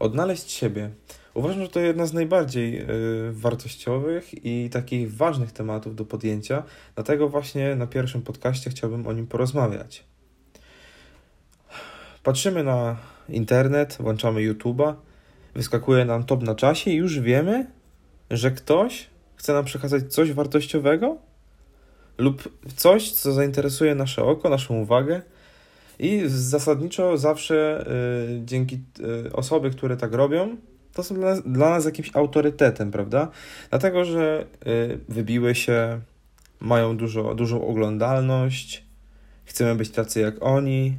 Odnaleźć siebie. Uważam, że to jedna z najbardziej y, wartościowych i takich ważnych tematów do podjęcia, dlatego właśnie na pierwszym podcaście chciałbym o nim porozmawiać. Patrzymy na internet, włączamy YouTube'a, wyskakuje nam top na czasie i już wiemy, że ktoś chce nam przekazać coś wartościowego lub coś, co zainteresuje nasze oko, naszą uwagę. I zasadniczo zawsze y, dzięki y, osoby, które tak robią, to są dla nas, dla nas jakimś autorytetem, prawda? Dlatego, że y, wybiły się, mają dużo, dużą oglądalność, chcemy być tacy jak oni.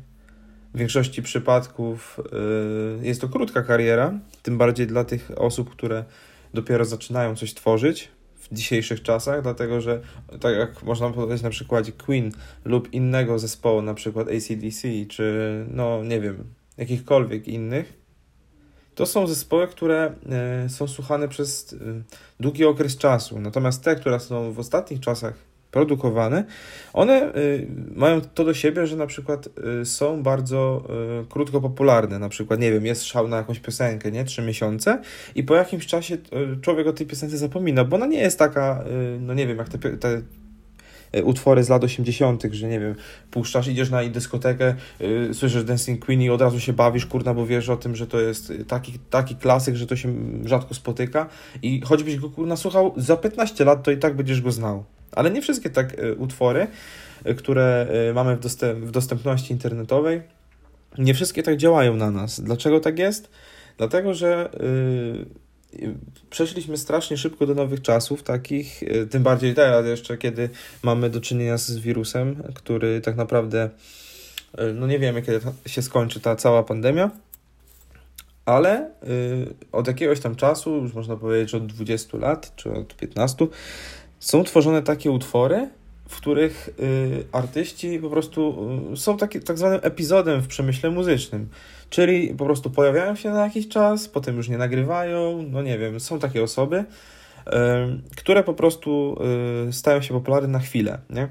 W większości przypadków jest to krótka kariera, tym bardziej dla tych osób, które dopiero zaczynają coś tworzyć dzisiejszych czasach, dlatego że tak jak można powiedzieć na przykładzie Queen lub innego zespołu, na przykład ACDC, czy no nie wiem, jakichkolwiek innych, to są zespoły, które e, są słuchane przez e, długi okres czasu. Natomiast te, które są w ostatnich czasach produkowane, one y, mają to do siebie, że na przykład y, są bardzo y, krótko popularne. Na przykład, nie wiem, jest szał na jakąś piosenkę, nie? Trzy miesiące i po jakimś czasie człowiek o tej piosence zapomina, bo ona nie jest taka, no nie wiem, jak te, te utwory z lat 80., że nie wiem, puszczasz, idziesz na dyskotekę, słyszysz Dancing Queen i od razu się bawisz, kurna, bo wiesz o tym, że to jest taki, taki klasyk, że to się rzadko spotyka i choćbyś go, kurna, słuchał za 15 lat, to i tak będziesz go znał. Ale nie wszystkie tak y, utwory, y, które y, mamy w, dostęp, w dostępności internetowej, nie wszystkie tak działają na nas. Dlaczego tak jest? Dlatego, że yy, przeszliśmy strasznie szybko do nowych czasów, takich, yy, tym bardziej teraz jeszcze, kiedy mamy do czynienia z wirusem, który tak naprawdę, yy, no nie wiemy, kiedy się skończy ta cała pandemia, ale od jakiegoś tam czasu, już można powiedzieć od 20 lat, czy od 15, są tworzone takie utwory, w których y, artyści po prostu y, są taki, tak zwanym epizodem w przemyśle muzycznym. Czyli po prostu pojawiają się na jakiś czas, potem już nie nagrywają, no nie wiem, są takie osoby, y, które po prostu y, stają się popularne na chwilę, nie?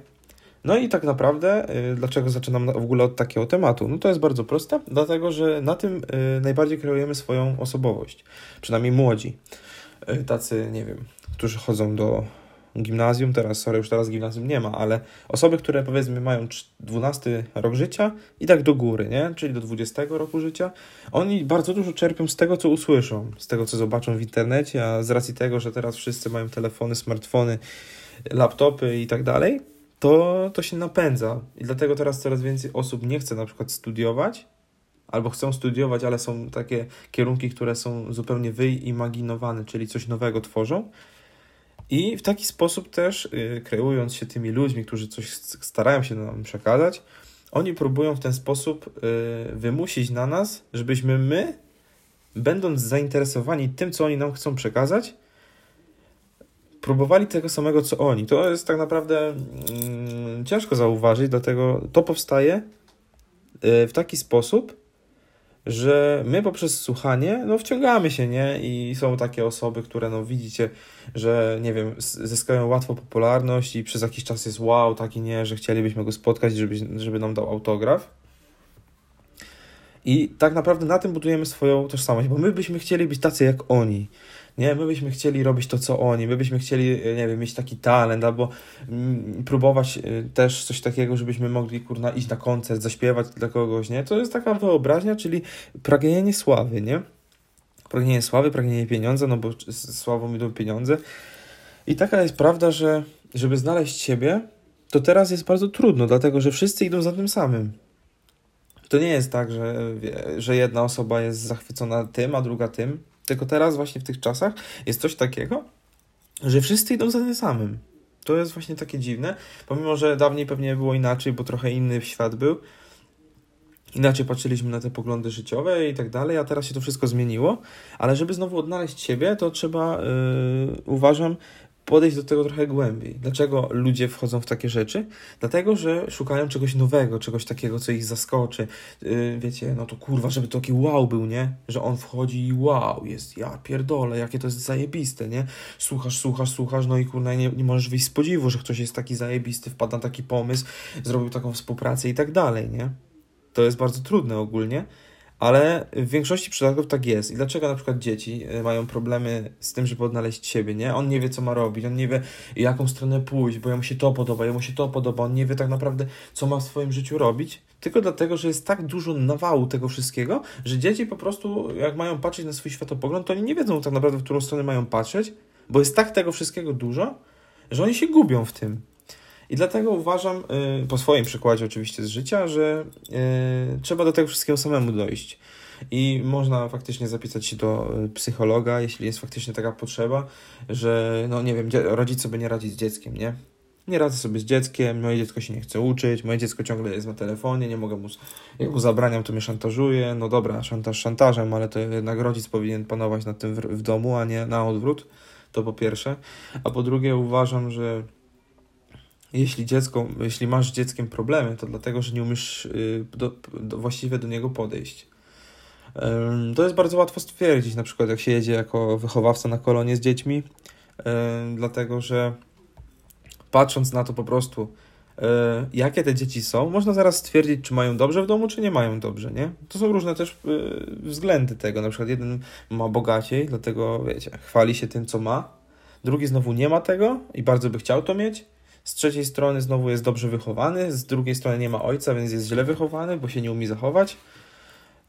No i tak naprawdę, y, dlaczego zaczynam w ogóle od takiego tematu? No to jest bardzo proste, dlatego że na tym y, najbardziej kreujemy swoją osobowość, przynajmniej młodzi, tacy, nie wiem, którzy chodzą do gimnazjum, teraz, sorry, już teraz gimnazjum nie ma, ale osoby, które powiedzmy mają 12 rok życia i tak do góry, nie? Czyli do 20 roku życia, oni bardzo dużo czerpią z tego, co usłyszą, z tego, co zobaczą w internecie, a z racji tego, że teraz wszyscy mają telefony, smartfony, laptopy i tak dalej, to, to się napędza. I dlatego teraz coraz więcej osób nie chce na przykład studiować, albo chcą studiować, ale są takie kierunki, które są zupełnie wyimaginowane, czyli coś nowego tworzą, i w taki sposób też, yy, kreując się tymi ludźmi, którzy coś starają się nam przekazać, oni próbują w ten sposób yy, wymusić na nas, żebyśmy my, będąc zainteresowani tym, co oni nam chcą przekazać, próbowali tego samego, co oni. To jest tak naprawdę yy, ciężko zauważyć, dlatego to powstaje y, w taki sposób, że my poprzez słuchanie, no wciągamy się, nie? I są takie osoby, które, no widzicie, że, nie wiem, zyskają łatwo popularność i przez jakiś czas jest wow, taki nie, że chcielibyśmy go spotkać, żeby, żeby nam dał autograf. I tak naprawdę na tym budujemy swoją tożsamość, bo my byśmy chcieli być tacy jak oni. Nie, my byśmy chcieli robić to, co oni, my byśmy chcieli, e, nie wiem, mieć taki talent, albo mm, próbować e, też coś takiego, żebyśmy mogli, kurna, iść na koncert, zaśpiewać dla kogoś, nie? To jest taka wyobraźnia, czyli pragnienie sławy, nie? Pragnienie sławy, pragnienie pieniądza, no bo sławą idą pieniądze. I taka jest prawda, że żeby znaleźć siebie, to teraz jest bardzo trudno, dlatego że wszyscy idą za tym samym. To nie jest tak, że, że jedna osoba jest zachwycona tym, a druga tym. Tylko teraz, właśnie w tych czasach, jest coś takiego, że wszyscy idą za tym samym. To jest właśnie takie dziwne, pomimo że dawniej pewnie było inaczej, bo trochę inny świat był. Inaczej patrzyliśmy na te poglądy życiowe i tak dalej, a teraz się to wszystko zmieniło. Ale żeby znowu odnaleźć siebie, to trzeba, yy, uważam, podejść do tego trochę głębiej. Dlaczego ludzie wchodzą w takie rzeczy? Dlatego, że szukają czegoś nowego, czegoś takiego, co ich zaskoczy. Yy, wiecie, no to kurwa, żeby to taki wow był, nie? Że on wchodzi i wow, jest, ja pierdolę, jakie to jest zajebiste, nie? Słuchasz, słuchasz, słuchasz, no i kurna, nie, nie możesz wyjść z podziwu, że ktoś jest taki zajebisty, wpadł na taki pomysł, zrobił taką współpracę i tak dalej, nie? To jest bardzo trudne ogólnie, Ale w większości przypadków tak jest. I dlaczego na przykład dzieci e, mają problemy z tym, żeby odnaleźć siebie, nie? On nie wie, co ma robić, on nie wie, jaką stronę pójść, bo jemu się to podoba, jemu się to podoba, on nie wie tak naprawdę, co ma w swoim życiu robić, tylko dlatego, że jest tak dużo nawału tego wszystkiego, że dzieci po prostu, jak mają patrzeć na swój światopogląd, to oni nie wiedzą tak naprawdę, w którą stronę mają patrzeć, bo jest tak tego wszystkiego dużo, że oni się gubią w tym. I dlatego uważam, y, po swoim przykładzie oczywiście z życia, że y, trzeba do tego wszystkiego samemu dojść. I można faktycznie zapisać się do y, psychologa, jeśli jest faktycznie taka potrzeba, że no nie wiem, rodzic sobie nie radzi z dzieckiem, nie? Nie radzę sobie z dzieckiem, moje dziecko się nie chce uczyć, moje dziecko ciągle jest na telefonie, nie mogę mu, jak mu zabraniam, to mnie szantażuje. No dobra, szantaż szantażem, ale to jednak rodzic powinien panować nad tym w, w domu, a nie na odwrót. To po pierwsze. A po drugie uważam, że jeśli dziecko, jeśli masz z dzieckiem problemy, to dlatego, że nie umiesz y, do, do, właściwie do niego podejść. To jest bardzo łatwo stwierdzić, na przykład jak się jedzie jako wychowawca na kolonie z dziećmi, dlatego że patrząc na to po prostu, e, jakie te dzieci są, można zaraz stwierdzić, czy mają dobrze w domu, czy nie mają dobrze, nie? To są różne też e, względy tego. Na przykład jeden ma bogaciej, dlatego, wiecie, chwali się tym, co ma. Drugi znowu nie ma tego i bardzo by chciał to mieć. Z trzeciej strony znowu jest dobrze wychowany, z drugiej strony nie ma ojca, więc jest źle wychowany, bo się nie umie zachować.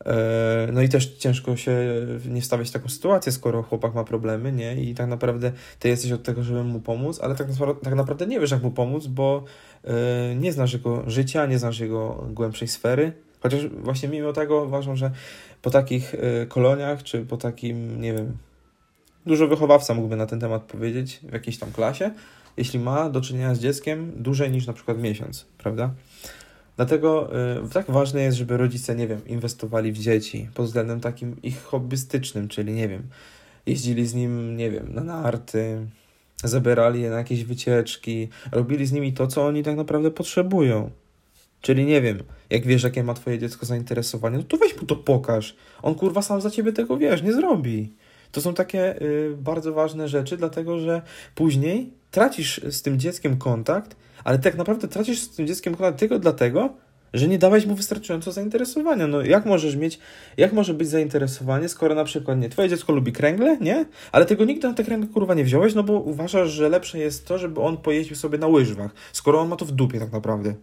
E, no i też ciężko się nie wstawiać w taką sytuację, skoro chłopak ma problemy, nie? I tak naprawdę ty jesteś od tego, żeby mu pomóc, ale tak, tak naprawdę nie wiesz, jak mu pomóc, bo e, nie znasz jego życia, nie znasz jego głębszej sfery. Chociaż właśnie mimo tego uważam, że po takich e, koloniach, czy po takim, nie wiem, dużo wychowawca mógłby na ten temat powiedzieć w jakiejś tam klasie, jeśli ma do czynienia z dzieckiem dłużej niż na przykład miesiąc, prawda? Dlatego y, tak ważne jest, żeby rodzice, nie wiem, inwestowali w dzieci pod względem takim ich hobbystycznym, czyli nie wiem, jeździli z nim, nie wiem, na narty, zabierali je na jakieś wycieczki, robili z nimi to, co oni tak naprawdę potrzebują. Czyli nie wiem, jak wiesz, jakie ma twoje dziecko zainteresowanie, no to weź mu to pokaż. On kurwa sam za ciebie tego wiesz, nie zrobi. To są takie y, bardzo ważne rzeczy, dlatego że później tracisz z tym dzieckiem kontakt ale tak naprawdę tracisz z tym dzieckiem kontakt tylko dlatego, że nie dałeś mu wystarczająco zainteresowania. No jak możesz mieć, jak może być zainteresowanie, skoro na przykład nie, twoje dziecko lubi kręgle, nie? Ale tego nigdy na te kręgle kurwa nie wziąłeś, no bo uważasz, że lepsze jest to, żeby on pojeździł sobie na łyżwach, skoro on ma to w dupie tak naprawdę.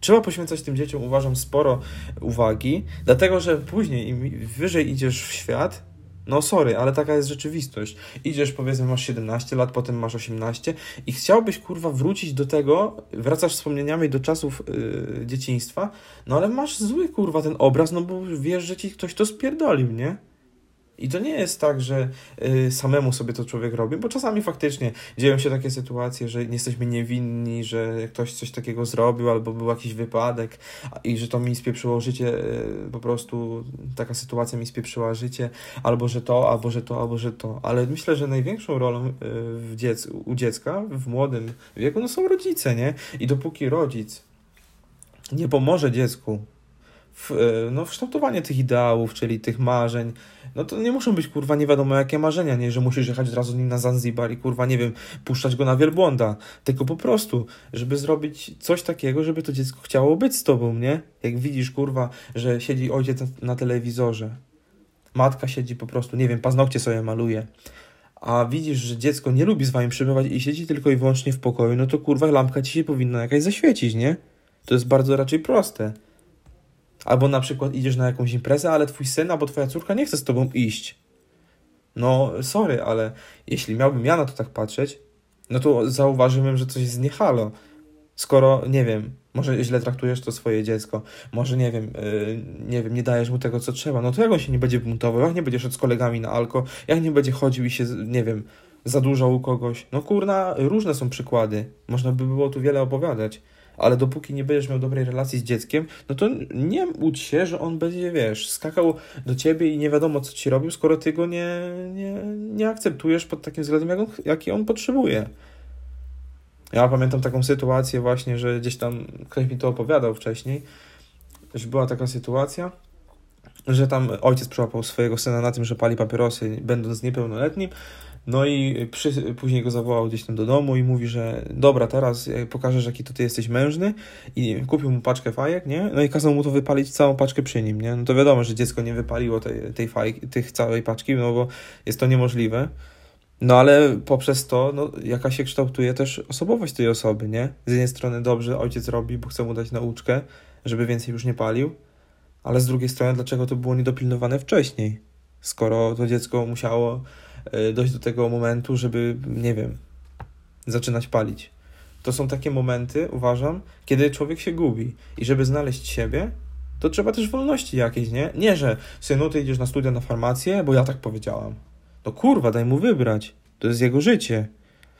Trzeba poświęcać tym dzieciom, uważam, sporo uwagi, dlatego że później im wyżej idziesz w świat, no sorry, ale taka jest rzeczywistość. Idziesz, powiedzmy, masz 17 lat, potem masz 18 i chciałbyś, kurwa, wrócić do tego, wracasz wspomnieniami do czasów yy, dzieciństwa, no ale masz zły, kurwa, ten obraz, no bo wiesz, że ci ktoś to spierdolił, nie? I to nie jest tak, że y, samemu sobie to człowiek robi, bo czasami faktycznie dzieją się takie sytuacje, że jesteśmy niewinni, że ktoś coś takiego zrobił, albo był jakiś wypadek i że to mi spieprzyło życie, y, po prostu taka sytuacja mi spieprzyła życie, albo że to, albo że to, albo że to. Ale myślę, że największą rolą y, w dziec u dziecka w młodym wieku no są rodzice, nie? I dopóki rodzic nie pomoże dziecku w, no, w kształtowanie tych ideałów, czyli tych marzeń, no to nie muszą być kurwa nie wiadomo jakie marzenia, nie, że musisz jechać od razu nim na Zanzibar i kurwa nie wiem, puszczać go na wielbłąda, tylko po prostu, żeby zrobić coś takiego, żeby to dziecko chciało być z tobą, nie? Jak widzisz kurwa, że siedzi ojciec na, na telewizorze, matka siedzi po prostu, nie wiem, paznokcie sobie maluje, a widzisz, że dziecko nie lubi z wami przebywać i siedzi tylko i wyłącznie w pokoju, no to kurwa lampka ci się powinna jakaś zaświecić, nie? To jest bardzo raczej proste. Albo na przykład idziesz na jakąś imprezę, ale twój syn albo twoja córka nie chce z tobą iść. No, sorry, ale jeśli miałbym ja na to tak patrzeć, no to zauważyłem, że coś jest niehalo. Skoro, nie wiem, może źle traktujesz to swoje dziecko, może, nie wiem, yy, nie wiem, nie dajesz mu tego, co trzeba, no to jak on się nie będzie buntował, jak nie będzie szedł z kolegami na alko, jak nie będzie chodził i się, nie wiem, zadłużał u kogoś. No kurna, różne są przykłady. Można by było tu wiele opowiadać ale dopóki nie będziesz miał dobrej relacji z dzieckiem, no to nie łudź się, że on będzie, wiesz, skakał do ciebie i nie wiadomo, co ci robił, skoro ty go nie, nie, nie akceptujesz pod takim względem, jak on, jaki on potrzebuje. Ja pamiętam taką sytuację właśnie, że gdzieś tam ktoś mi to opowiadał wcześniej, że była taka sytuacja, że tam ojciec przyłapał swojego syna na tym, że pali papierosy, będąc niepełnoletnim, No i przy, później go zawołał gdzieś tam do domu i mówi, że dobra, teraz pokażesz, jaki ty jesteś mężny i kupił mu paczkę fajek, nie? No i kazał mu to wypalić całą paczkę przy nim, nie? No to wiadomo, że dziecko nie wypaliło tej, tej fajki, tych całej paczki, no bo jest to niemożliwe. No ale poprzez to, no, jaka się kształtuje też osobowość tej osoby, nie? Z jednej strony dobrze ojciec robi, bo chce mu dać nauczkę, żeby więcej już nie palił, ale z drugiej strony, dlaczego to było niedopilnowane wcześniej? Skoro to dziecko musiało e, dojść do tego momentu, żeby, nie wiem, zaczynać palić. To są takie momenty, uważam, kiedy człowiek się gubi. I żeby znaleźć siebie, to trzeba też wolności jakiejś, nie? Nie, że synu, ty idziesz na studia na farmację, bo ja tak powiedziałam. No kurwa, daj mu wybrać. To jest jego życie.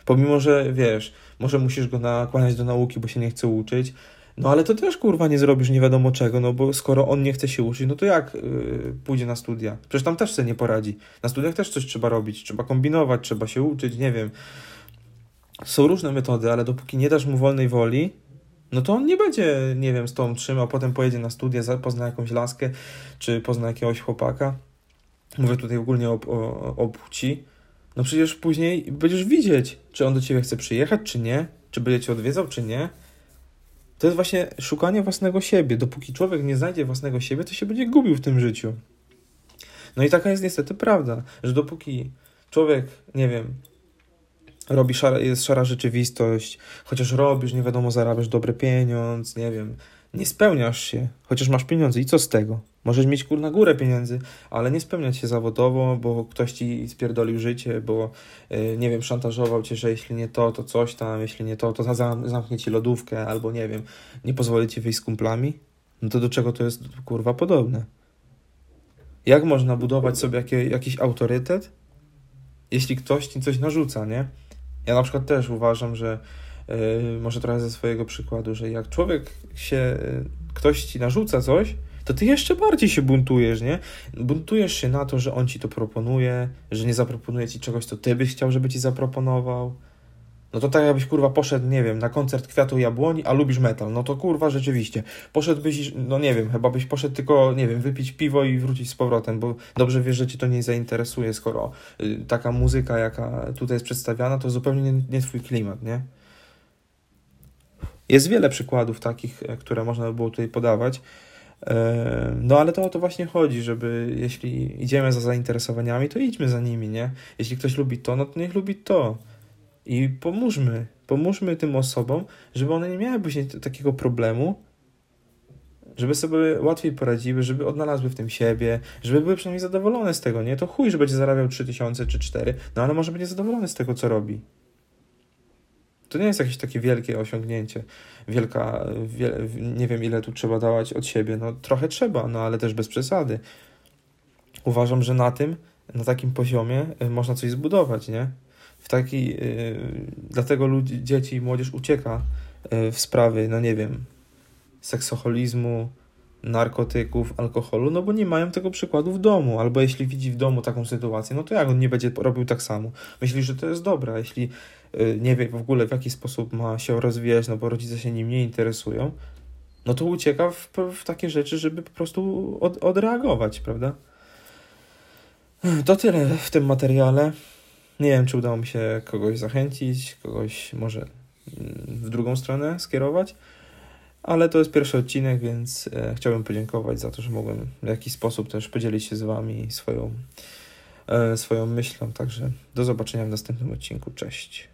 Pomimo, że wiesz, może musisz go nakłaniać do nauki, bo się nie chce uczyć, no ale to też kurwa nie zrobisz nie wiadomo czego, no bo skoro on nie chce się uczyć, no to jak yy, pójdzie na studia? Przecież tam też sobie nie poradzi. Na studiach też coś trzeba robić, trzeba kombinować, trzeba się uczyć, nie wiem. Są różne metody, ale dopóki nie dasz mu wolnej woli, no to on nie będzie, nie wiem, z tą trzymał, potem pojedzie na studia, pozna jakąś laskę, czy pozna jakiegoś chłopaka. Mówię tutaj ogólnie o, o, o płci. No przecież później będziesz widzieć, czy on do ciebie chce przyjechać, czy nie, czy będzie cię odwiedzał, czy nie. To jest właśnie szukanie własnego siebie. Dopóki człowiek nie znajdzie własnego siebie, to się będzie gubił w tym życiu. No i taka jest niestety prawda, że dopóki człowiek, nie wiem, robi szara, jest szara rzeczywistość, chociaż robisz, nie wiadomo, zarabiasz dobry pieniądz, nie wiem, nie spełniasz się, chociaż masz pieniądze i co z tego? Możesz mieć kur na górę pieniędzy, ale nie spełniać się zawodowo, bo ktoś ci spierdolił życie, bo yy, nie wiem, szantażował cię, że jeśli nie to, to coś tam, jeśli nie to, to zamknie ci lodówkę, albo nie wiem, nie pozwoli ci wyjść z kumplami. No to do czego to jest kurwa podobne? Jak można budować sobie jakie, jakiś autorytet, jeśli ktoś ci coś narzuca, nie? Ja na przykład też uważam, że yy, może trochę ze swojego przykładu, że jak człowiek się, yy, ktoś ci narzuca coś, to ty jeszcze bardziej się buntujesz, nie? Buntujesz się na to, że on ci to proponuje, że nie zaproponuje ci czegoś, co ty byś chciał, żeby ci zaproponował. No to tak jakbyś kurwa poszedł, nie wiem, na koncert Kwiatu Jabłoni, a lubisz metal. No to kurwa rzeczywiście. Poszedłbyś, no nie wiem, chyba byś poszedł tylko, nie wiem, wypić piwo i wrócić z powrotem, bo dobrze wiesz, że cię to nie zainteresuje, skoro y, taka muzyka, jaka tutaj jest przedstawiana, to zupełnie nie, nie twój klimat, nie? Jest wiele przykładów takich, e, które można by było tutaj podawać. No ale to o to właśnie chodzi, żeby jeśli idziemy za zainteresowaniami, to idźmy za nimi, nie? Jeśli ktoś lubi to, no to niech lubi to. I pomóżmy, pomóżmy tym osobom, żeby one nie miały później takiego problemu, żeby sobie łatwiej poradziły, żeby odnalazły w tym siebie, żeby były przynajmniej zadowolone z tego, nie? To chuj, że będzie zarabiał 3000 czy 4, no ale może będzie zadowolony z tego, co robi. To nie jest jakieś takie wielkie osiągnięcie, wielka, wie, nie wiem ile tu trzeba dawać od siebie, no trochę trzeba, no ale też bez przesady. Uważam, że na tym, na takim poziomie y, można coś zbudować, nie? W taki, yy, dlatego ludzi, dzieci i młodzież ucieka yy, w sprawy, no nie wiem, seksoholizmu, narkotyków, alkoholu, no bo nie mają tego przykładu w domu, albo jeśli widzi w domu taką sytuację, no to jak on nie będzie robił tak samo? Myśli, że to jest dobre, jeśli nie wie w ogóle w jaki sposób ma się rozwijać, no bo rodzice się nim nie interesują, no to ucieka w, w takie rzeczy, żeby po prostu od, odreagować, prawda? To tyle w tym materiale. Nie wiem, czy udało mi się kogoś zachęcić, kogoś może mm, w drugą stronę skierować. Ale to jest pierwszy odcinek, więc e, chciałbym podziękować za to, że mogłem w jakiś sposób też podzielić się z Wami swoją, e, swoją myślą. Także do zobaczenia w następnym odcinku. Cześć.